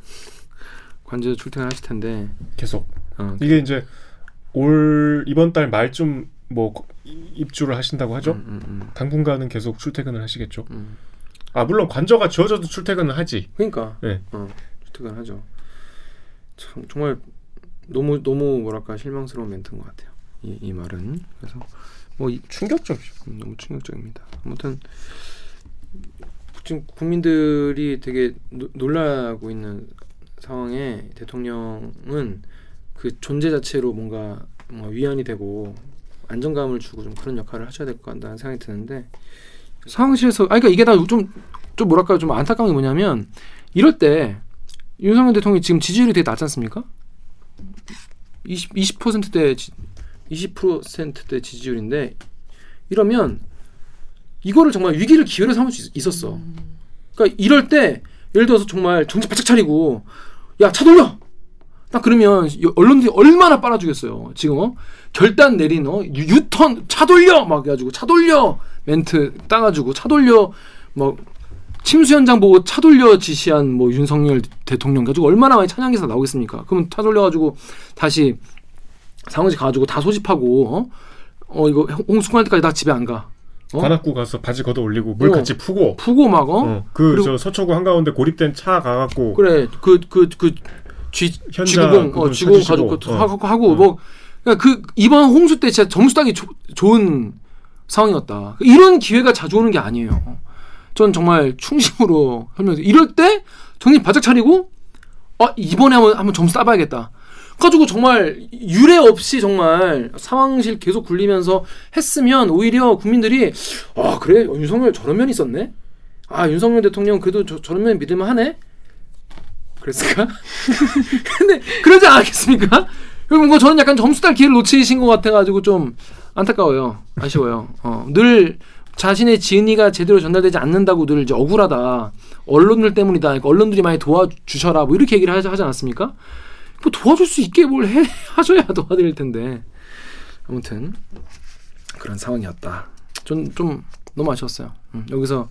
관저에서 출퇴근하실 텐데 계속 어, 이게 이제 올 이번 달 말쯤 뭐 입주를 하신다고 하죠. 음, 음, 음, 당분간은 계속 출퇴근을 하시겠죠. 음. 아 물론 관저가 지어져도 출퇴근은 하지. 그러니까 네. 어, 출퇴근하죠. 참 정말 너무 너무 뭐랄까 실망스러운 멘트인 것 같아요. 이, 이 말은 그래서 뭐 이, 충격적이죠. 음, 너무 충격적입니다. 아무튼 지금 국민들이 되게 노, 놀라고 있는 상황에 대통령은 그 존재 자체로 뭔가, 뭔가 위안이 되고 안정감을 주고 좀 그런 역할을 하셔야 될 것 같다는 생각이 드는데 상황실에서 아 그러니까 이게 다 좀좀 뭐랄까 좀 안타까운 게 뭐냐면 이럴 때 윤석열 대통령이 지금 지지율이 되게 낮지 않습니까? 20 20%대 20%대 지지율인데 이러면 이거를 정말 위기를 기회로 삼을 수 있- 있었어. 그러니까 이럴 때 예를 들어서 정말 정신 바짝 차리고 야 차 돌려 딱 그러면 여- 언론들이 얼마나 빨아주겠어요. 지금 어? 결단 내린 어? 유- 유턴 차 돌려 막 해가지고 차 돌려 멘트 따가지고 차 돌려 뭐 침수 현장 보고 차 돌려 지시한 뭐 윤석열 대통령 가지고 얼마나 많이 찬양 기사 나오겠습니까? 그러면 차 돌려 가지고 다시 상원지 가가지고 다 소집하고 어, 어 이거 홍수할 때까지 나 집에 안 가. 어? 관악구 가서 바지 걷어 올리고 물 어. 같이 푸고 푸고 막 어? 어, 그 그리고- 저 서초구 한가운데 고립된 차 가갖고 그래 그 그 그 쥐 쥐구공 어 쥐구공. 가지고 그 어. 하고 하고 뭐 그러니까 그 이번 홍수 때 진짜 점수 따기 조- 좋은 상황이었다. 이런 기회가 자주 오는 게 아니에요. 전 정말 충심으로 설명드려. 이럴 때 정신 바짝 차리고 어 이번에 한번 한번 점수 따봐야겠다. 가지고 정말 유례 없이 정말 상황실 계속 굴리면서 했으면 오히려 국민들이 아 그래 윤석열 저런 면이 있었네. 아 윤석열 대통령 그래도 저, 저런 면 믿을만 하네. 그랬을까? (laughs) 근데 그러지 않았겠습니까? 그리고 뭔가 저는 약간 점수 딸 기회를 놓치신 것 같아가지고 좀 안타까워요. 아쉬워요. 어, 늘 자신의 진의가 제대로 전달되지 않는다고 늘 이제 억울하다. 언론들 때문이다. 그러니까 언론들이 많이 도와주셔라. 뭐 이렇게 얘기를 하지, 하지 않았습니까? 뭐 도와줄 수 있게 뭘 해, (laughs) 하셔야 도와드릴 텐데. 아무튼 그런 상황이었다. 전 좀 너무 아쉬웠어요. 음, 여기서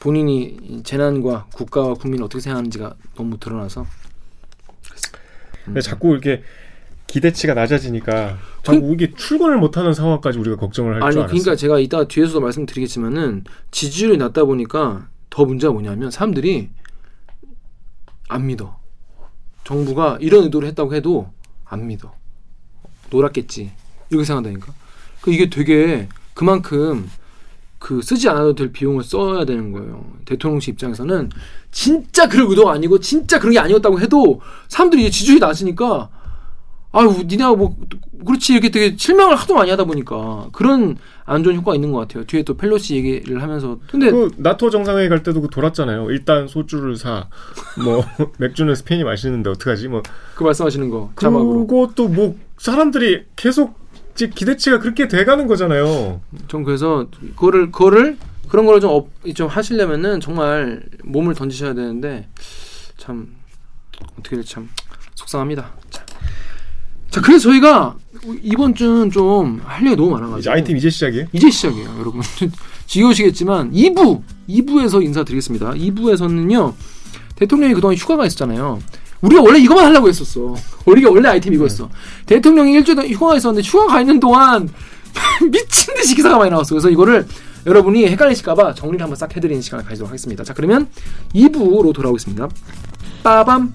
본인이 이 재난과 국가와 국민을 어떻게 생각하는지가 너무 드러나서 근데 자꾸 이렇게 기대치가 낮아지니까 자꾸 이게 출근을 못하는 상황까지 우리가 걱정을 할그 아니 줄 알았어. 그러니까 제가 이따 뒤에서도 말씀드리겠지만은 지지율이 낮다 보니까 더 문제가 뭐냐면 사람들이 안 믿어. 정부가 이런 의도를 했다고 해도 안 믿어. 놀았겠지. 이렇게 생각한다니까. 그 이게 되게 그만큼 그 쓰지 않아도 될 비용을 써야 되는 거예요. 대통령실 입장에서는. 진짜 그럴 의도가 아니고 진짜 그런 게 아니었다고 해도 사람들이 이제 지지율이 낮으니까 아유 니네가 뭐 그렇지 이렇게 되게 실망을 하도 많이 하다 보니까 그런 안 좋은 효과가 있는 것 같아요. 뒤에 또 펠로시 얘기를 하면서 근데 그 나토 정상회의 갈 때도 그 돌았잖아요. 일단 소주를 사. 뭐 (laughs) 맥주는 스페인이 마시는데 어떡하지? 뭐 그 말씀하시는 거 자막으로 그것도 뭐 사람들이 계속 이제 기대치가 그렇게 돼가는 거잖아요. 전 그래서 그거를 그거를 그런 거를 좀, 업, 좀 하시려면은 정말 몸을 던지셔야 되는데 참 어떻게 참 속상합니다. 자, 자 그래서 저희가 이번 주는 좀 할 얘기 너무 많아가지고 이제 아이템 이제 시작이에요. 이제 시작이에요, 여러분. (laughs) 지겨우시겠지만 2부, 2부에서 인사드리겠습니다. 2부에서는요. 대통령이 그동안 휴가가 있었잖아요. 우리가 원래 이것만 하려고 했었어. 우리가 원래 아이템 이거였어. 대통령이 일주일 동안 휴가가 있었는데 휴가 가 있는 동안 (laughs) 미친 듯이 기사가 많이 나왔어. 그래서 이거를 여러분이 헷갈리실까봐 정리를 한번 싹 해드리는 시간을 가지도록 하겠습니다. 자, 그러면 2부로 돌아오겠습니다. 빠밤.